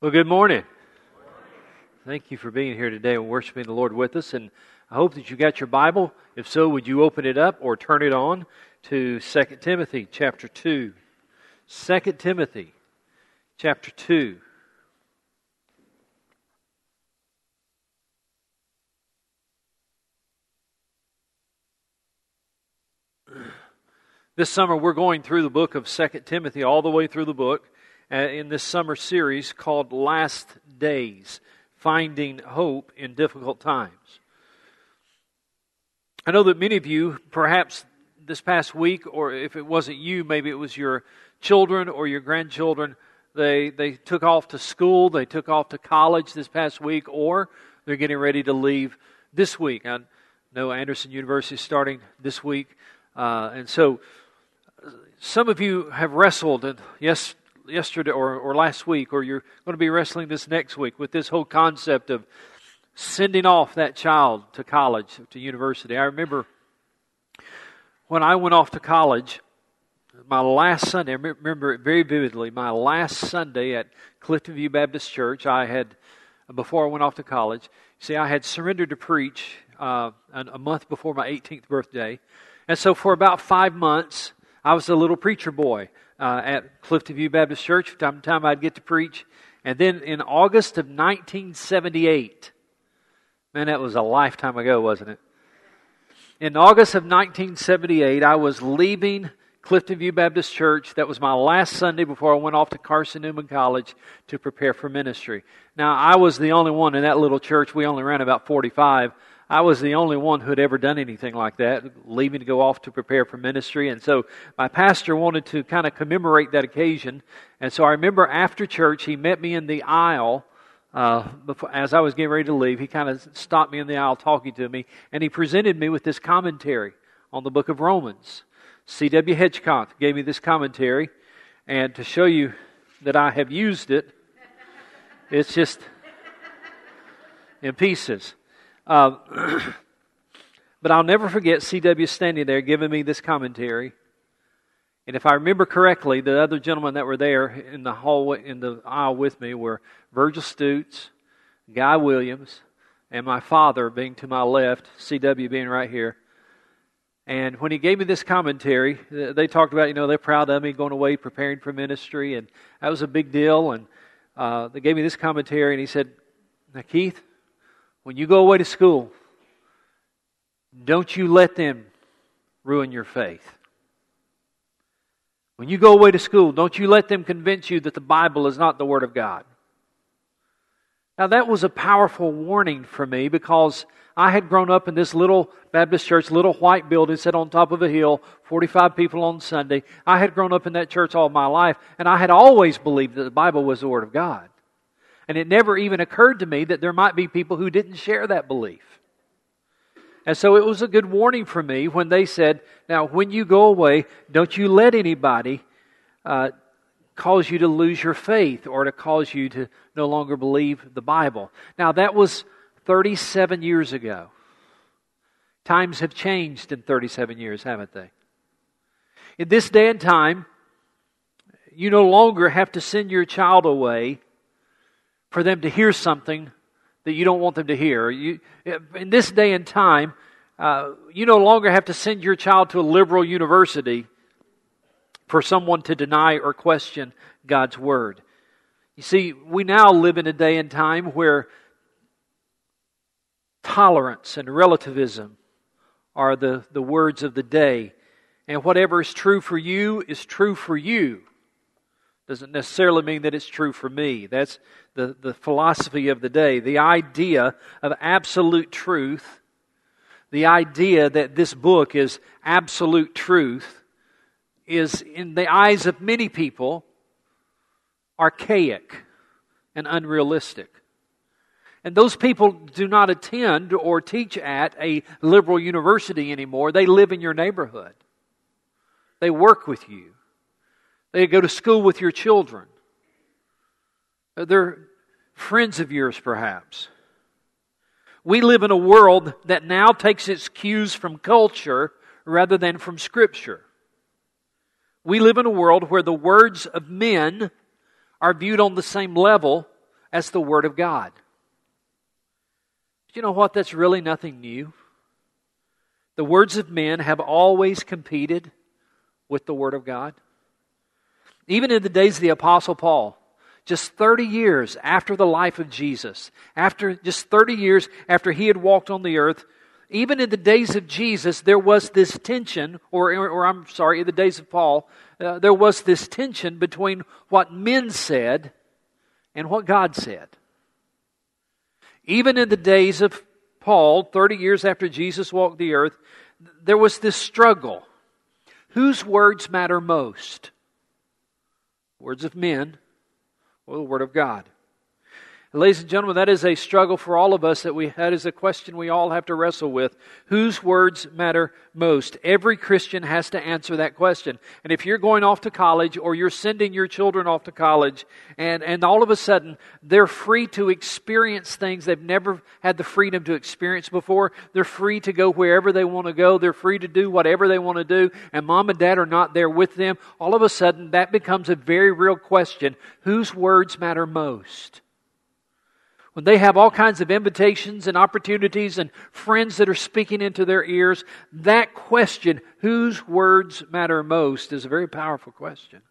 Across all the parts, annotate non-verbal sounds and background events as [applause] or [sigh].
Well, good morning. Thank you for being here today and worshiping the Lord with us. And I hope that you got your Bible. If so, would you open it up or turn it on to 2 Timothy chapter 2. 2 Timothy chapter 2. This summer, we're going through the book of 2 Timothy, all the way through the book. Uh, in this summer series called Last Days Finding Hope in Difficult Times. I know that many of you, perhaps this past week, or if it wasn't you, maybe it was your children or your grandchildren, they, they took off to school, they took off to college this past week, or they're getting ready to leave this week. I know Anderson University is starting this week. Uh, and so some of you have wrestled, and yes, yesterday or, or last week, or you're going to be wrestling this next week with this whole concept of sending off that child to college, to university. I remember when I went off to college, my last Sunday, I remember it very vividly, my last Sunday at Clifton View Baptist Church, I had, before I went off to college, see, I had surrendered to preach uh, a month before my 18th birthday. And so for about five months, I was a little preacher boy uh, at Clifton View Baptist Church. Time to time I'd get to preach. And then in August of 1978, man, that was a lifetime ago, wasn't it? In August of 1978, I was leaving Clifton View Baptist Church. That was my last Sunday before I went off to Carson Newman College to prepare for ministry. Now, I was the only one in that little church. We only ran about 45. I was the only one who had ever done anything like that, leaving to go off to prepare for ministry. And so my pastor wanted to kind of commemorate that occasion. And so I remember after church, he met me in the aisle. Uh, before, as I was getting ready to leave, he kind of stopped me in the aisle talking to me, and he presented me with this commentary on the book of Romans. C.W. Hedgecock gave me this commentary, and to show you that I have used it, it's just in pieces. Uh, [clears throat] but I'll never forget C.W. standing there giving me this commentary. And if I remember correctly, the other gentlemen that were there in the hallway, in the aisle with me were Virgil Stutes, Guy Williams, and my father being to my left, C.W. being right here. And when he gave me this commentary, they talked about, you know, they're proud of me going away preparing for ministry, and that was a big deal. And uh, they gave me this commentary, and he said, Now, Keith, when you go away to school, don't you let them ruin your faith. When you go away to school, don't you let them convince you that the Bible is not the Word of God. Now, that was a powerful warning for me because I had grown up in this little Baptist church, little white building set on top of a hill, 45 people on Sunday. I had grown up in that church all my life, and I had always believed that the Bible was the Word of God. And it never even occurred to me that there might be people who didn't share that belief. And so it was a good warning for me when they said, Now, when you go away, don't you let anybody uh, cause you to lose your faith or to cause you to no longer believe the Bible. Now, that was 37 years ago. Times have changed in 37 years, haven't they? In this day and time, you no longer have to send your child away for them to hear something that you don't want them to hear. You, in this day and time, uh, you no longer have to send your child to a liberal university for someone to deny or question God's Word. You see, we now live in a day and time where tolerance and relativism are the, the words of the day. And whatever is true for you is true for you doesn't necessarily mean that it's true for me. That's the, the philosophy of the day. The idea of absolute truth, the idea that this book is absolute truth, is in the eyes of many people archaic and unrealistic. And those people do not attend or teach at a liberal university anymore. They live in your neighborhood. They work with you. They go to school with your children. They're friends of yours, perhaps. We live in a world that now takes its cues from culture rather than from Scripture. We live in a world where the words of men are viewed on the same level as the Word of God. You know what? That's really nothing new. The words of men have always competed with the Word of God. Even in the days of the Apostle Paul, just 30 years after the life of Jesus, after just 30 years after he had walked on the earth, even in the days of Jesus, there was this tension, or, or I'm sorry, in the days of Paul, uh, there was this tension between what men said and what God said. Even in the days of Paul, 30 years after Jesus walked the earth, there was this struggle. Whose words matter most? Words of men or the Word of God? Ladies and gentlemen, that is a struggle for all of us that we that is a question we all have to wrestle with. Whose words matter most? Every Christian has to answer that question. And if you're going off to college or you're sending your children off to college and, and all of a sudden they're free to experience things they've never had the freedom to experience before, they're free to go wherever they want to go, they're free to do whatever they want to do, and mom and dad are not there with them, all of a sudden that becomes a very real question. Whose words matter most? When they have all kinds of invitations and opportunities and friends that are speaking into their ears, that question, whose words matter most, is a very powerful question.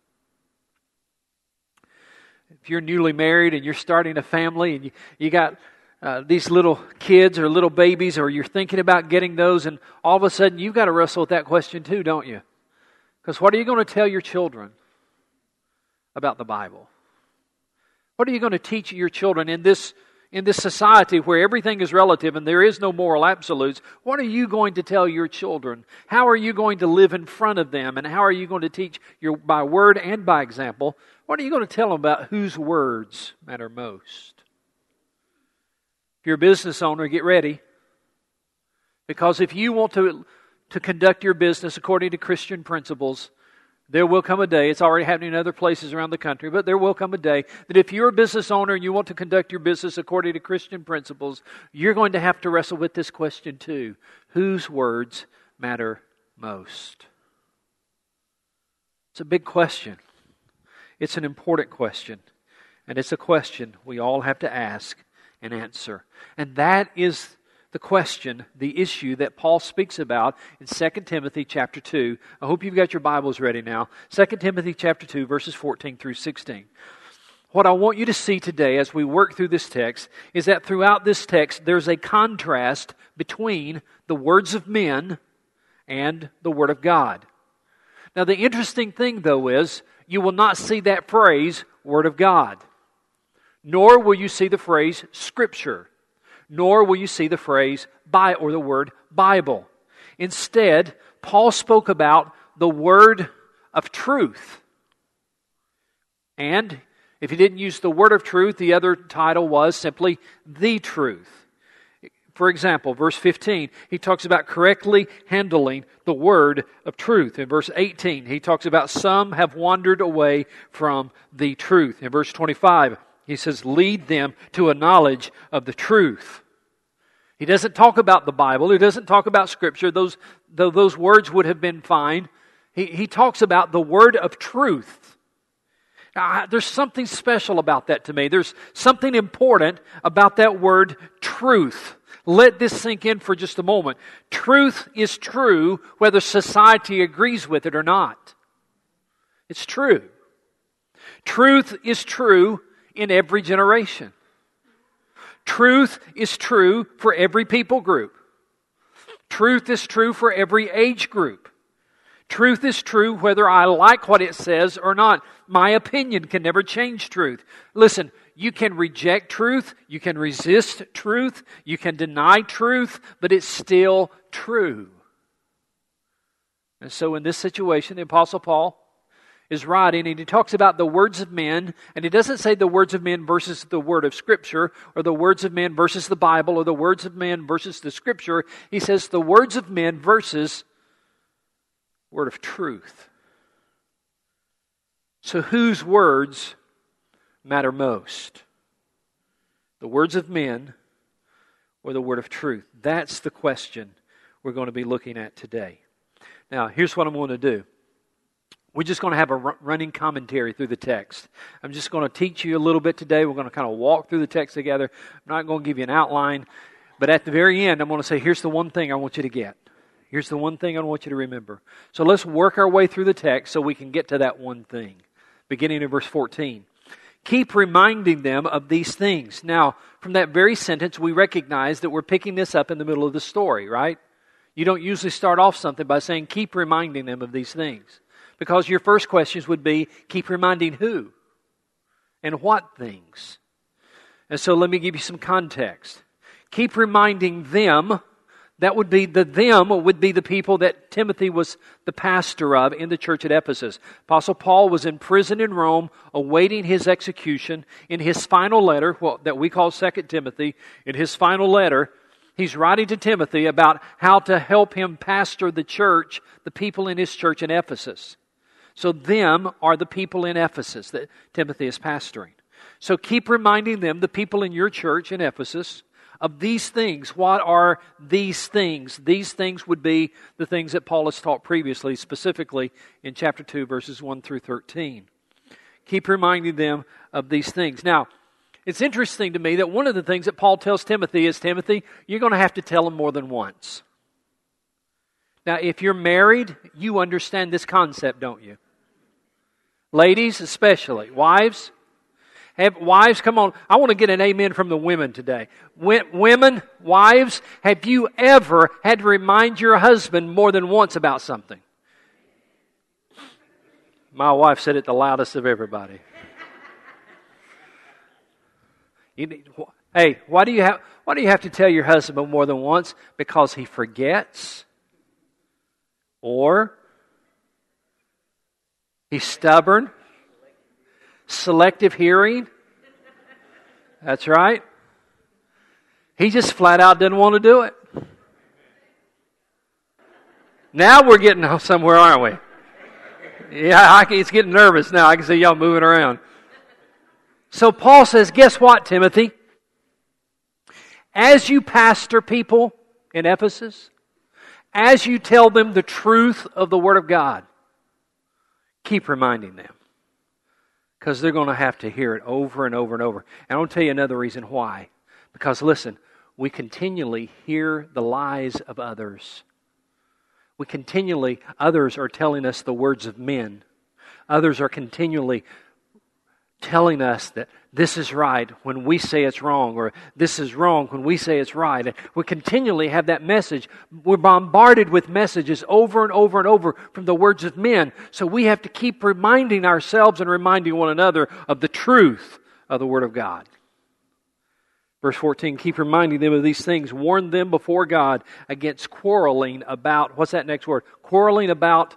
If you're newly married and you're starting a family and you, you got uh, these little kids or little babies, or you're thinking about getting those, and all of a sudden you've got to wrestle with that question too, don't you? Because what are you going to tell your children about the Bible? What are you going to teach your children in this in this society where everything is relative and there is no moral absolutes, what are you going to tell your children? How are you going to live in front of them? And how are you going to teach your, by word and by example? What are you going to tell them about whose words matter most? If you're a business owner, get ready. Because if you want to, to conduct your business according to Christian principles, there will come a day, it's already happening in other places around the country, but there will come a day that if you're a business owner and you want to conduct your business according to Christian principles, you're going to have to wrestle with this question too Whose words matter most? It's a big question. It's an important question. And it's a question we all have to ask and answer. And that is the question, the issue that Paul speaks about in 2 Timothy chapter 2. I hope you've got your Bibles ready now. 2 Timothy chapter 2 verses 14 through 16. What I want you to see today as we work through this text is that throughout this text there's a contrast between the words of men and the word of God. Now the interesting thing though is you will not see that phrase word of God. Nor will you see the phrase scripture nor will you see the phrase by or the word Bible. Instead, Paul spoke about the word of truth. And if he didn't use the word of truth, the other title was simply the truth. For example, verse 15, he talks about correctly handling the word of truth. In verse 18, he talks about some have wandered away from the truth. In verse 25, he says, lead them to a knowledge of the truth. He doesn't talk about the Bible. He doesn't talk about Scripture, those, though those words would have been fine. He, he talks about the word of truth. Now, there's something special about that to me. There's something important about that word truth. Let this sink in for just a moment. Truth is true whether society agrees with it or not. It's true. Truth is true in every generation. Truth is true for every people group. Truth is true for every age group. Truth is true whether I like what it says or not. My opinion can never change truth. Listen, you can reject truth, you can resist truth, you can deny truth, but it's still true. And so in this situation, the Apostle Paul is writing, and he talks about the words of men, and he doesn't say the words of men versus the word of Scripture, or the words of men versus the Bible, or the words of men versus the Scripture. He says the words of men versus word of truth. So, whose words matter most? The words of men or the word of truth? That's the question we're going to be looking at today. Now, here's what I'm going to do. We're just going to have a running commentary through the text. I'm just going to teach you a little bit today. We're going to kind of walk through the text together. I'm not going to give you an outline, but at the very end, I'm going to say, here's the one thing I want you to get. Here's the one thing I want you to remember. So let's work our way through the text so we can get to that one thing. Beginning in verse 14. Keep reminding them of these things. Now, from that very sentence, we recognize that we're picking this up in the middle of the story, right? You don't usually start off something by saying, keep reminding them of these things. Because your first questions would be keep reminding who and what things. And so let me give you some context. Keep reminding them. That would be the them would be the people that Timothy was the pastor of in the church at Ephesus. Apostle Paul was in prison in Rome awaiting his execution. In his final letter, well, that we call Second Timothy, in his final letter, he's writing to Timothy about how to help him pastor the church, the people in his church in Ephesus. So, them are the people in Ephesus that Timothy is pastoring. So, keep reminding them, the people in your church in Ephesus, of these things. What are these things? These things would be the things that Paul has taught previously, specifically in chapter 2, verses 1 through 13. Keep reminding them of these things. Now, it's interesting to me that one of the things that Paul tells Timothy is Timothy, you're going to have to tell him more than once. Now, if you're married, you understand this concept, don't you? Ladies, especially. Wives, have, wives, come on. I want to get an amen from the women today. women, wives, have you ever had to remind your husband more than once about something? My wife said it the loudest of everybody. You, hey, why do you have why do you have to tell your husband more than once? Because he forgets, or He's stubborn. Selective hearing. That's right. He just flat out didn't want to do it. Now we're getting [laughs] somewhere, aren't we? Yeah, can, it's getting nervous now. I can see y'all moving around. So Paul says, guess what, Timothy? As you pastor people in Ephesus, as you tell them the truth of the Word of God, keep reminding them because they're going to have to hear it over and over and over. And I'll tell you another reason why. Because listen, we continually hear the lies of others. We continually, others are telling us the words of men. Others are continually telling us that this is right when we say it's wrong, or this is wrong when we say it's right. We continually have that message. We're bombarded with messages over and over and over from the words of men. So we have to keep reminding ourselves and reminding one another of the truth of the Word of God. Verse 14, keep reminding them of these things. Warn them before God against quarreling about, what's that next word? Quarreling about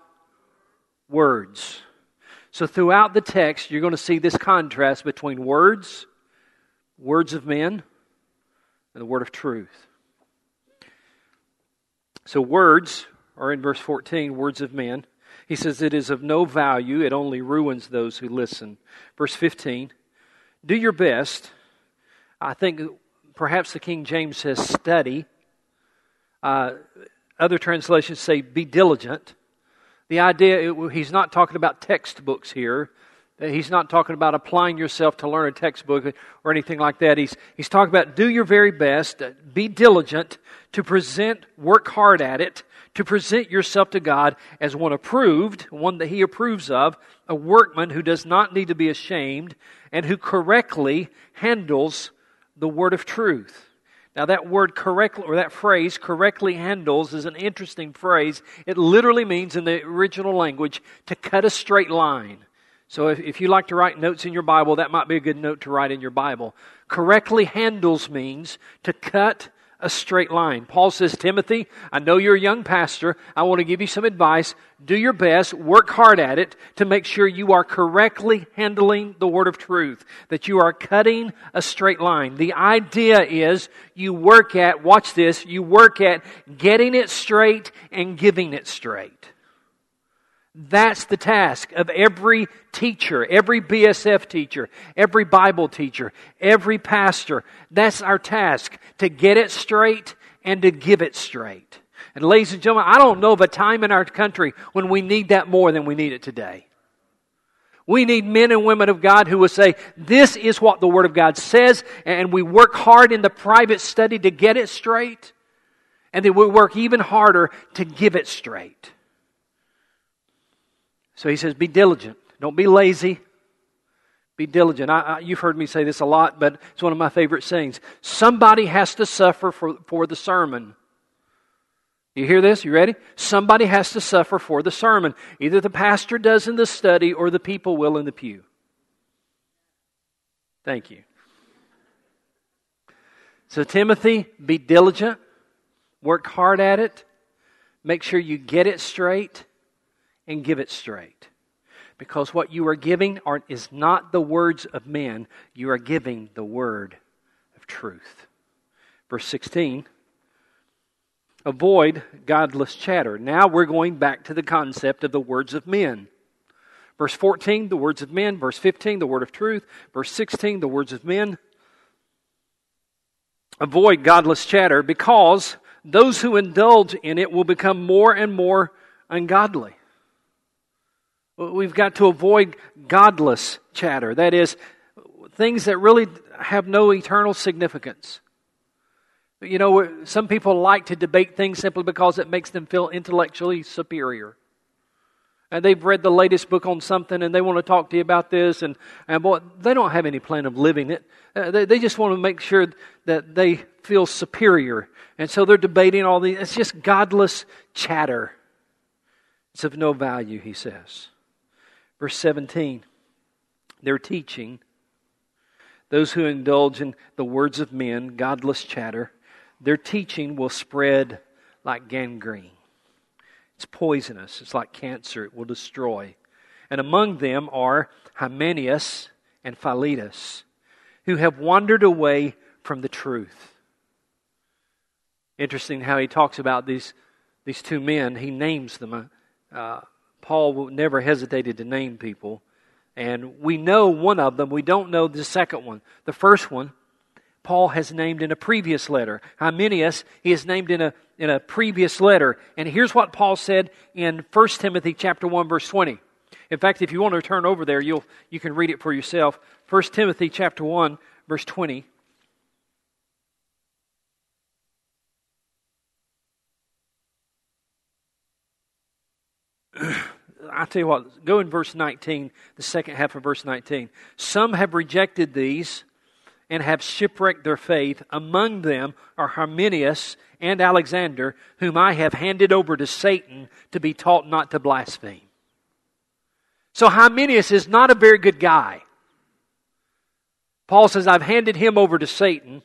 words. So, throughout the text, you're going to see this contrast between words, words of men, and the word of truth. So, words are in verse 14, words of men. He says, It is of no value, it only ruins those who listen. Verse 15, do your best. I think perhaps the King James says study. Uh, other translations say be diligent. The idea, he's not talking about textbooks here. Uh, he's not talking about applying yourself to learn a textbook or anything like that. He's, he's talking about do your very best, uh, be diligent to present, work hard at it, to present yourself to God as one approved, one that He approves of, a workman who does not need to be ashamed, and who correctly handles the word of truth. Now, that word correctly, or that phrase, correctly handles, is an interesting phrase. It literally means, in the original language, to cut a straight line. So, if, if you like to write notes in your Bible, that might be a good note to write in your Bible. Correctly handles means to cut a straight line. Paul says, Timothy, I know you're a young pastor. I want to give you some advice. Do your best, work hard at it to make sure you are correctly handling the word of truth, that you are cutting a straight line. The idea is you work at, watch this, you work at getting it straight and giving it straight. That's the task of every teacher, every BSF teacher, every Bible teacher, every pastor. That's our task to get it straight and to give it straight. And ladies and gentlemen, I don't know of a time in our country when we need that more than we need it today. We need men and women of God who will say, This is what the Word of God says, and we work hard in the private study to get it straight, and then we work even harder to give it straight. So he says, Be diligent. Don't be lazy. Be diligent. I, I, you've heard me say this a lot, but it's one of my favorite sayings. Somebody has to suffer for, for the sermon. You hear this? You ready? Somebody has to suffer for the sermon. Either the pastor does in the study or the people will in the pew. Thank you. So, Timothy, be diligent, work hard at it, make sure you get it straight, and give it straight because what you are giving are, is not the words of men, you are giving the word of truth. Verse 16 Avoid godless chatter. Now we're going back to the concept of the words of men. Verse 14, the words of men. Verse 15, the word of truth. Verse 16, the words of men. Avoid godless chatter because those who indulge in it will become more and more ungodly. We've got to avoid godless chatter. That is, things that really have no eternal significance. You know, some people like to debate things simply because it makes them feel intellectually superior. And they've read the latest book on something and they want to talk to you about this. And, and boy, they don't have any plan of living it. Uh, they, they just want to make sure that they feel superior. And so they're debating all these. It's just godless chatter. It's of no value, he says. Verse 17, they're teaching those who indulge in the words of men, godless chatter, their teaching will spread like gangrene. It's poisonous. It's like cancer. It will destroy. And among them are Hymenaeus and Philetus, who have wandered away from the truth. Interesting how he talks about these, these two men. He names them. Uh, Paul never hesitated to name people. And we know one of them. We don't know the second one. The first one, Paul has named in a previous letter. Hymenaeus, he is named in a, in a previous letter. And here's what Paul said in 1 Timothy chapter 1, verse 20. In fact, if you want to turn over there, you'll, you can read it for yourself. 1 Timothy chapter 1, verse 20. I tell you what, go in verse 19, the second half of verse 19. Some have rejected these and have shipwrecked their faith. Among them are Hymenaeus and Alexander, whom I have handed over to Satan to be taught not to blaspheme. So Hymenaeus is not a very good guy. Paul says, I've handed him over to Satan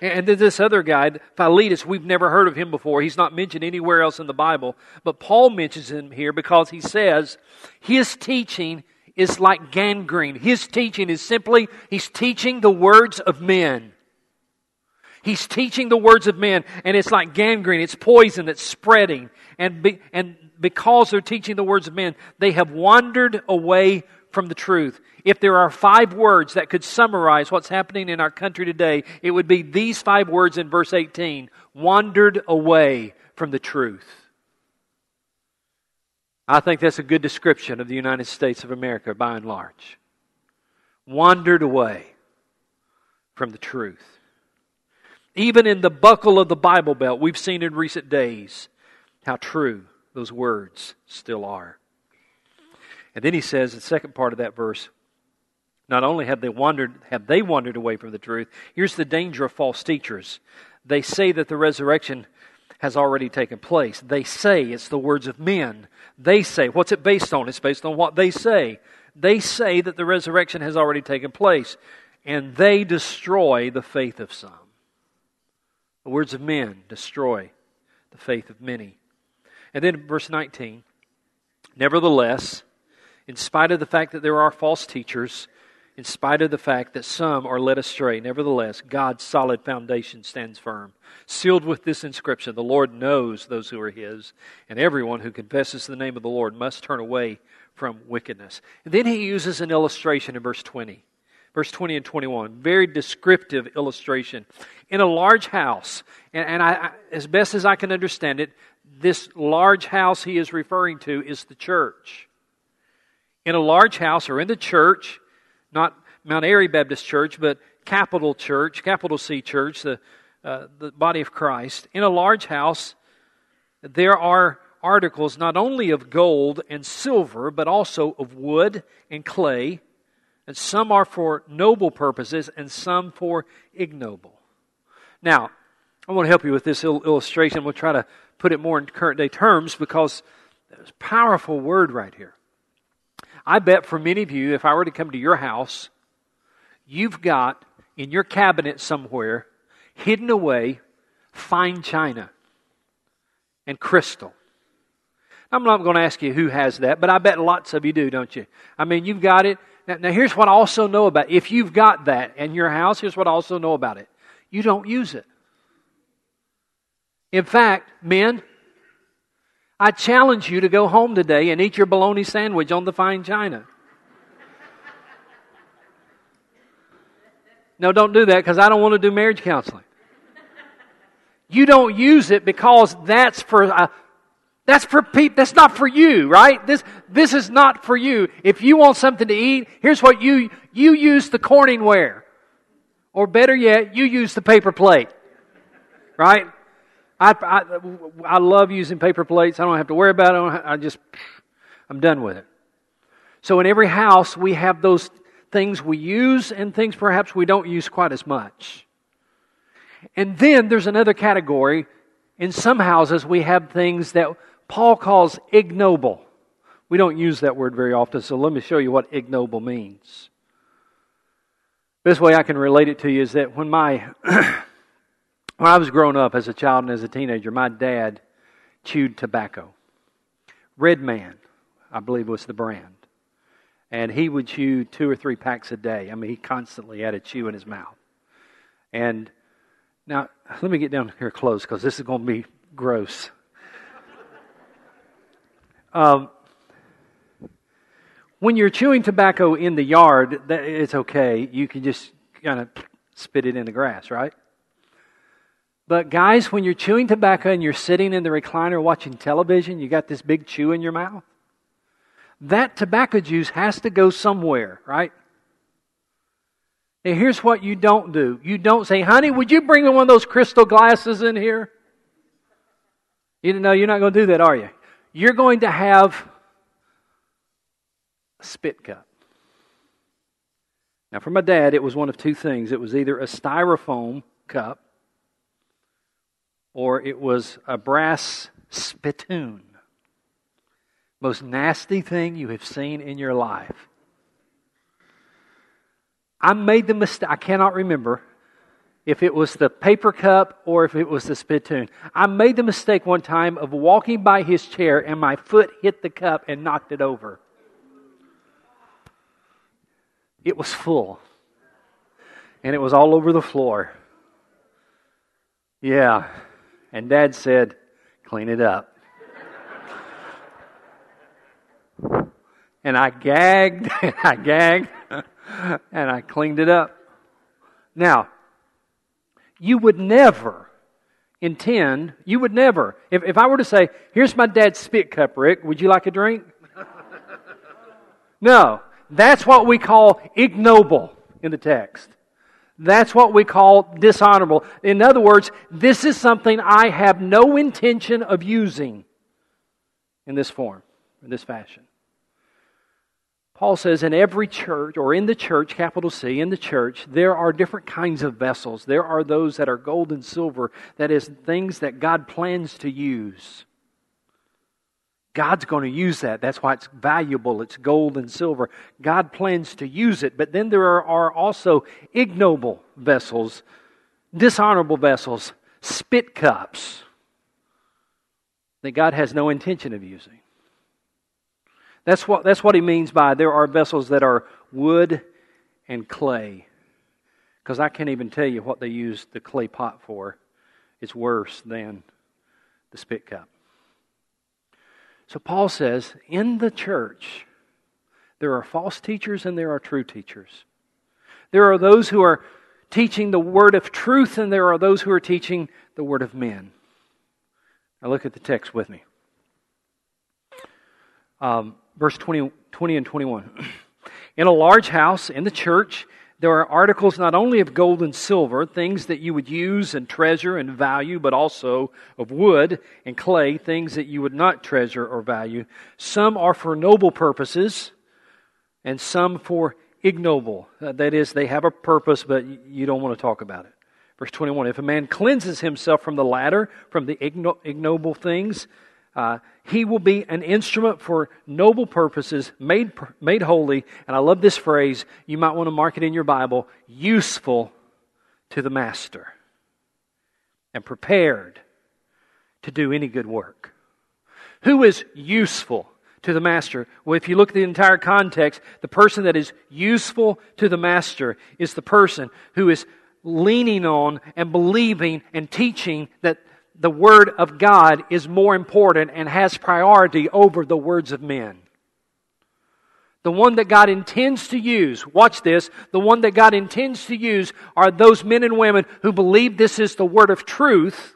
and then this other guy, Philetus, we've never heard of him before. He's not mentioned anywhere else in the Bible. But Paul mentions him here because he says his teaching is like gangrene. His teaching is simply, he's teaching the words of men. He's teaching the words of men, and it's like gangrene. It's poison that's spreading. And, be, and because they're teaching the words of men, they have wandered away from the truth. If there are five words that could summarize what's happening in our country today, it would be these five words in verse 18 wandered away from the truth. I think that's a good description of the United States of America by and large. Wandered away from the truth. Even in the buckle of the Bible Belt, we've seen in recent days how true those words still are. And then he says, the second part of that verse, not only have they wandered, have they wandered away from the truth, here's the danger of false teachers. They say that the resurrection has already taken place. They say it's the words of men. They say, what's it based on? It's based on what they say. They say that the resurrection has already taken place, and they destroy the faith of some. The words of men destroy the faith of many. And then verse 19, nevertheless, in spite of the fact that there are false teachers, in spite of the fact that some are led astray, nevertheless, God's solid foundation stands firm, sealed with this inscription The Lord knows those who are His, and everyone who confesses the name of the Lord must turn away from wickedness. And then he uses an illustration in verse 20. Verse 20 and 21, very descriptive illustration. In a large house, and, and I, as best as I can understand it, this large house he is referring to is the church. In a large house or in the church, not Mount Airy Baptist Church, but capital church, capital C church, the, uh, the body of Christ. In a large house, there are articles not only of gold and silver, but also of wood and clay and some are for noble purposes, and some for ignoble. Now, I want to help you with this illustration. We'll try to put it more in current day terms because there's a powerful word right here. I bet for many of you, if I were to come to your house, you've got in your cabinet somewhere hidden away fine china and crystal. I'm not going to ask you who has that, but I bet lots of you do, don't you? I mean, you've got it now, now, here's what I also know about it. If you've got that in your house, here's what I also know about it. You don't use it. In fact, men, I challenge you to go home today and eat your bologna sandwich on the fine china. No, don't do that because I don't want to do marriage counseling. You don't use it because that's for a that's for people, that's not for you, right? This, this is not for you. If you want something to eat, here's what you, you use the Corningware. Or better yet, you use the paper plate. Right? I, I, I love using paper plates. I don't have to worry about it. I just, I'm done with it. So in every house, we have those things we use and things perhaps we don't use quite as much. And then there's another category. In some houses, we have things that Paul calls ignoble. We don't use that word very often, so let me show you what ignoble means. This way I can relate it to you is that when my [clears throat] when I was growing up as a child and as a teenager, my dad chewed tobacco. Red Man, I believe was the brand. And he would chew two or three packs a day. I mean, he constantly had a chew in his mouth. And now, let me get down here close because this is going to be gross. [laughs] Um, when you're chewing tobacco in the yard, it's okay. You can just kind of spit it in the grass, right? But guys, when you're chewing tobacco and you're sitting in the recliner watching television, you got this big chew in your mouth. That tobacco juice has to go somewhere, right? And here's what you don't do. You don't say, honey, would you bring me one of those crystal glasses in here? You know, you're not going to do that, are you? you're going to have a spit cup. Now, for my dad, it was one of two things it was either a styrofoam cup or it was a brass spittoon. Most nasty thing you have seen in your life. I made the mistake, I cannot remember if it was the paper cup or if it was the spittoon. I made the mistake one time of walking by his chair and my foot hit the cup and knocked it over. It was full. And it was all over the floor. Yeah. And dad said, clean it up. and I gagged [laughs] and I gagged [laughs] and I cleaned it up. Now, you would never intend, you would never, if, if I were to say, here's my dad's spit cup, Rick, would you like a drink? no. That's what we call ignoble in the text. That's what we call dishonorable. In other words, this is something I have no intention of using in this form, in this fashion. Paul says in every church, or in the church, capital C, in the church, there are different kinds of vessels. There are those that are gold and silver, that is, things that God plans to use. God's going to use that. That's why it's valuable. It's gold and silver. God plans to use it. But then there are also ignoble vessels, dishonorable vessels, spit cups that God has no intention of using. That's what, that's what he means by there are vessels that are wood and clay. Because I can't even tell you what they use the clay pot for. It's worse than the spit cup. So Paul says in the church, there are false teachers and there are true teachers. There are those who are teaching the word of truth, and there are those who are teaching the word of men. Now look at the text with me. Um, verse 20, 20 and 21. [clears throat] In a large house, in the church, there are articles not only of gold and silver, things that you would use and treasure and value, but also of wood and clay, things that you would not treasure or value. Some are for noble purposes, and some for ignoble. Uh, that is, they have a purpose, but you don't want to talk about it. Verse 21 If a man cleanses himself from the latter, from the ignoble things, uh, he will be an instrument for noble purposes, made, made holy. And I love this phrase. You might want to mark it in your Bible useful to the master and prepared to do any good work. Who is useful to the master? Well, if you look at the entire context, the person that is useful to the master is the person who is leaning on and believing and teaching that the Word of God is more important and has priority over the words of men. The one that God intends to use, watch this, the one that God intends to use are those men and women who believe this is the Word of truth.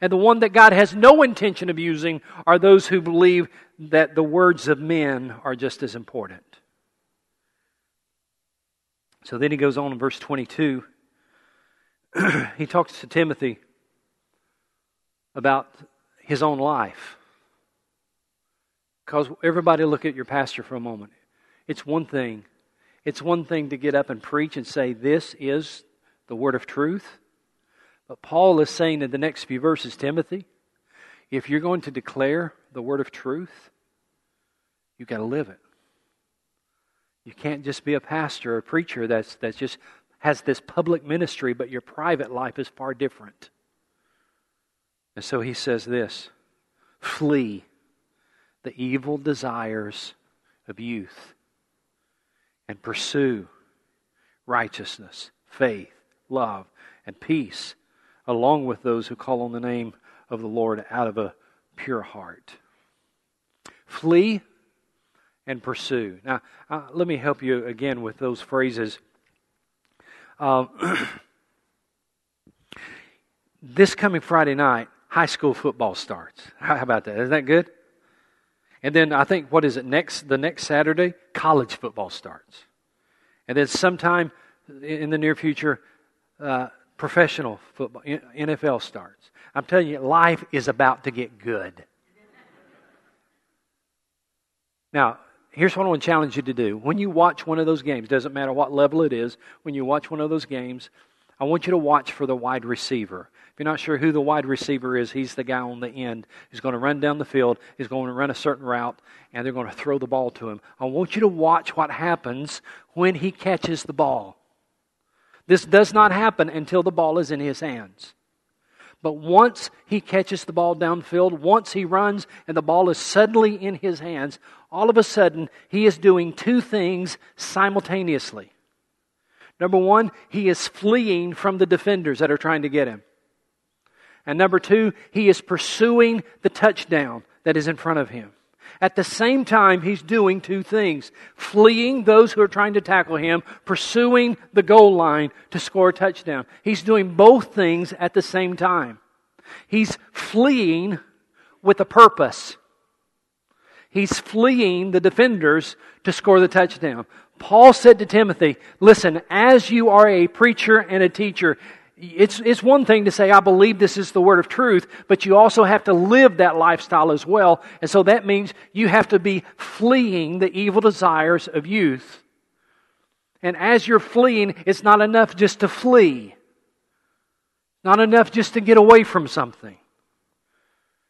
And the one that God has no intention of using are those who believe that the words of men are just as important. So then he goes on in verse 22. [clears throat] he talks to Timothy about his own life. Because everybody look at your pastor for a moment. It's one thing. It's one thing to get up and preach and say, This is the word of truth. But Paul is saying in the next few verses, Timothy, if you're going to declare the word of truth, you've got to live it. You can't just be a pastor or a preacher that's, that's just has this public ministry, but your private life is far different. And so he says this flee the evil desires of youth and pursue righteousness, faith, love, and peace, along with those who call on the name of the Lord out of a pure heart. Flee and pursue. Now, uh, let me help you again with those phrases. Uh, [clears throat] this coming Friday night, high school football starts. How about that? Isn't that good? And then I think what is it next? The next Saturday, college football starts, and then sometime in the near future, uh, professional football, NFL starts. I'm telling you, life is about to get good. Now, here's what I want to challenge you to do. When you watch one of those games, doesn't matter what level it is, when you watch one of those games, I want you to watch for the wide receiver. If you're not sure who the wide receiver is, he's the guy on the end who's going to run down the field, he's going to run a certain route, and they're going to throw the ball to him. I want you to watch what happens when he catches the ball. This does not happen until the ball is in his hands. But once he catches the ball downfield, once he runs and the ball is suddenly in his hands, all of a sudden he is doing two things simultaneously. Number one, he is fleeing from the defenders that are trying to get him. And number two, he is pursuing the touchdown that is in front of him. At the same time, he's doing two things fleeing those who are trying to tackle him, pursuing the goal line to score a touchdown. He's doing both things at the same time. He's fleeing with a purpose. He's fleeing the defenders to score the touchdown. Paul said to Timothy, Listen, as you are a preacher and a teacher, it's, it's one thing to say, I believe this is the word of truth, but you also have to live that lifestyle as well. And so that means you have to be fleeing the evil desires of youth. And as you're fleeing, it's not enough just to flee, not enough just to get away from something.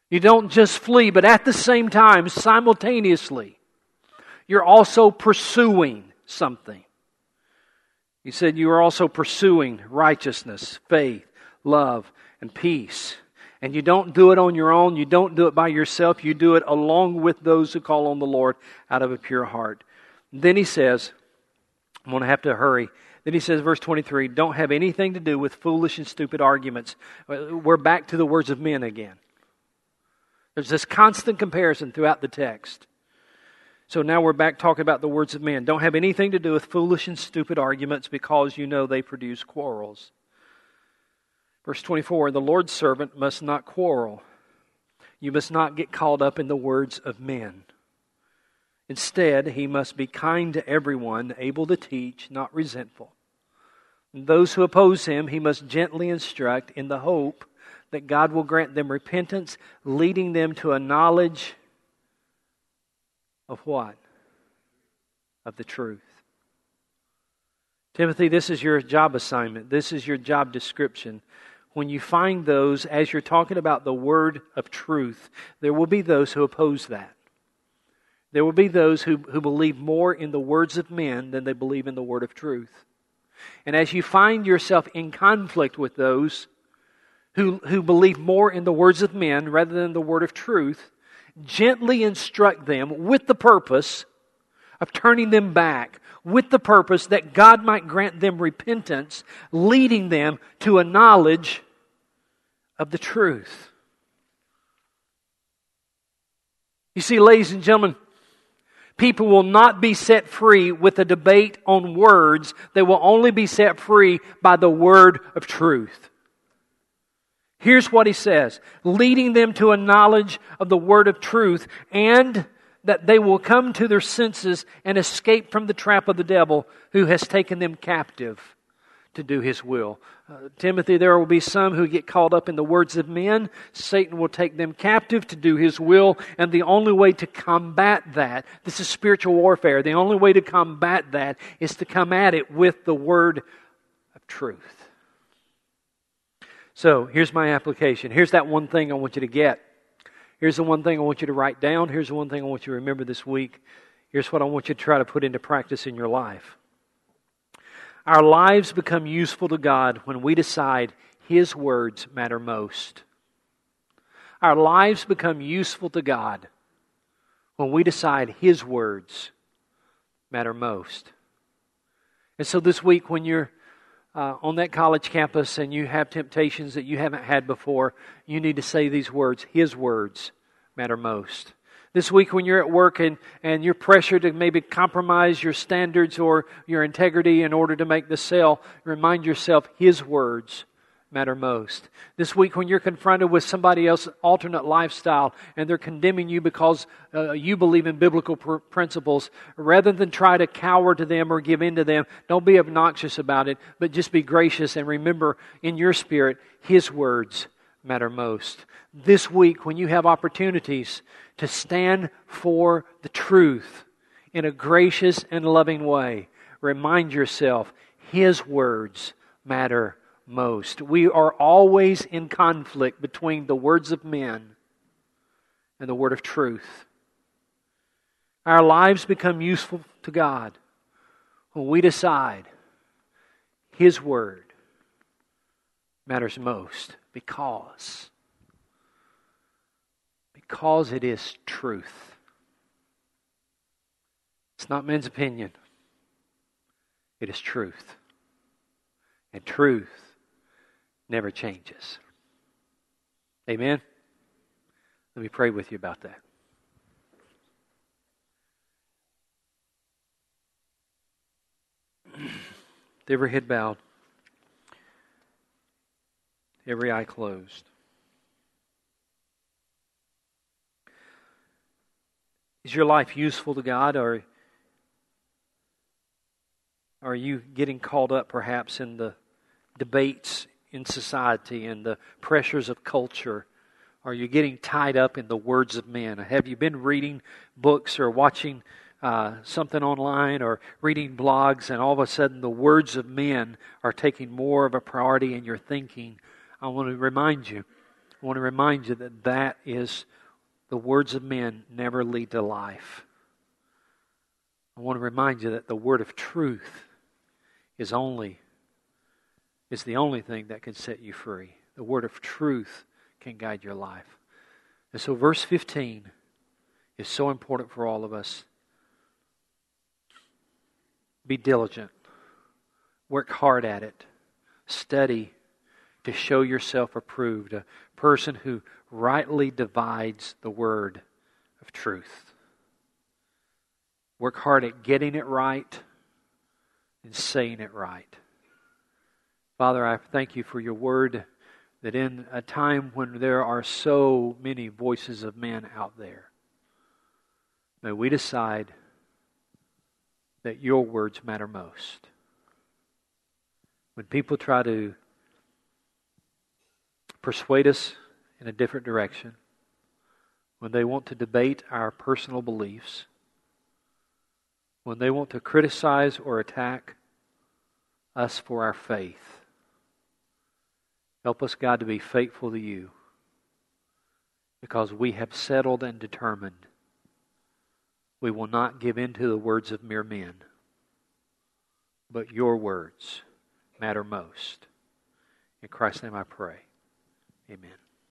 You don't just flee, but at the same time, simultaneously, you're also pursuing something. He said, You are also pursuing righteousness, faith, love, and peace. And you don't do it on your own. You don't do it by yourself. You do it along with those who call on the Lord out of a pure heart. Then he says, I'm going to have to hurry. Then he says, verse 23, don't have anything to do with foolish and stupid arguments. We're back to the words of men again. There's this constant comparison throughout the text. So now we're back talking about the words of men. Don't have anything to do with foolish and stupid arguments because you know they produce quarrels. Verse 24 The Lord's servant must not quarrel. You must not get caught up in the words of men. Instead, he must be kind to everyone, able to teach, not resentful. And those who oppose him, he must gently instruct in the hope that God will grant them repentance, leading them to a knowledge of what? Of the truth. Timothy, this is your job assignment. This is your job description. When you find those, as you're talking about the word of truth, there will be those who oppose that. There will be those who, who believe more in the words of men than they believe in the word of truth. And as you find yourself in conflict with those who, who believe more in the words of men rather than the word of truth, gently instruct them with the purpose of turning them back, with the purpose that God might grant them repentance, leading them to a knowledge of the truth. You see, ladies and gentlemen, people will not be set free with a debate on words. They will only be set free by the word of truth. Here's what he says leading them to a knowledge of the word of truth, and that they will come to their senses and escape from the trap of the devil who has taken them captive to do his will. Uh, Timothy, there will be some who get caught up in the words of men. Satan will take them captive to do his will, and the only way to combat that, this is spiritual warfare, the only way to combat that is to come at it with the word of truth. So here's my application. Here's that one thing I want you to get. Here's the one thing I want you to write down. Here's the one thing I want you to remember this week. Here's what I want you to try to put into practice in your life. Our lives become useful to God when we decide His words matter most. Our lives become useful to God when we decide His words matter most. And so this week, when you're uh, on that college campus and you have temptations that you haven't had before, you need to say these words. His words matter most. This week, when you're at work and, and you're pressured to maybe compromise your standards or your integrity in order to make the sale, remind yourself His words matter most. This week, when you're confronted with somebody else's alternate lifestyle and they're condemning you because uh, you believe in biblical pr- principles, rather than try to cower to them or give in to them, don't be obnoxious about it, but just be gracious and remember in your spirit, His words matter most. This week, when you have opportunities to stand for the truth in a gracious and loving way, remind yourself, His words matter most. We are always in conflict between the words of men and the word of truth. Our lives become useful to God when we decide His word matters most because because it is truth. It's not men's opinion. It is truth. And truth never changes. Amen? Let me pray with you about that. [clears throat] every head bowed, every eye closed. Is your life useful to God, or are you getting caught up perhaps in the debates in society and the pressures of culture? Are you getting tied up in the words of men? Have you been reading books or watching uh, something online or reading blogs, and all of a sudden the words of men are taking more of a priority in your thinking? I want to remind you. I want to remind you that that is the words of men never lead to life. I want to remind you that the word of truth is only is the only thing that can set you free. The word of truth can guide your life. And so, verse 15 is so important for all of us. Be diligent, work hard at it, study to show yourself approved, a person who rightly divides the word of truth. work hard at getting it right and saying it right. Father, I thank you for your word that in a time when there are so many voices of men out there, may we decide that your words matter most. When people try to persuade us in a different direction, when they want to debate our personal beliefs, when they want to criticize or attack us for our faith. Help us, God, to be faithful to you because we have settled and determined we will not give in to the words of mere men, but your words matter most. In Christ's name I pray. Amen.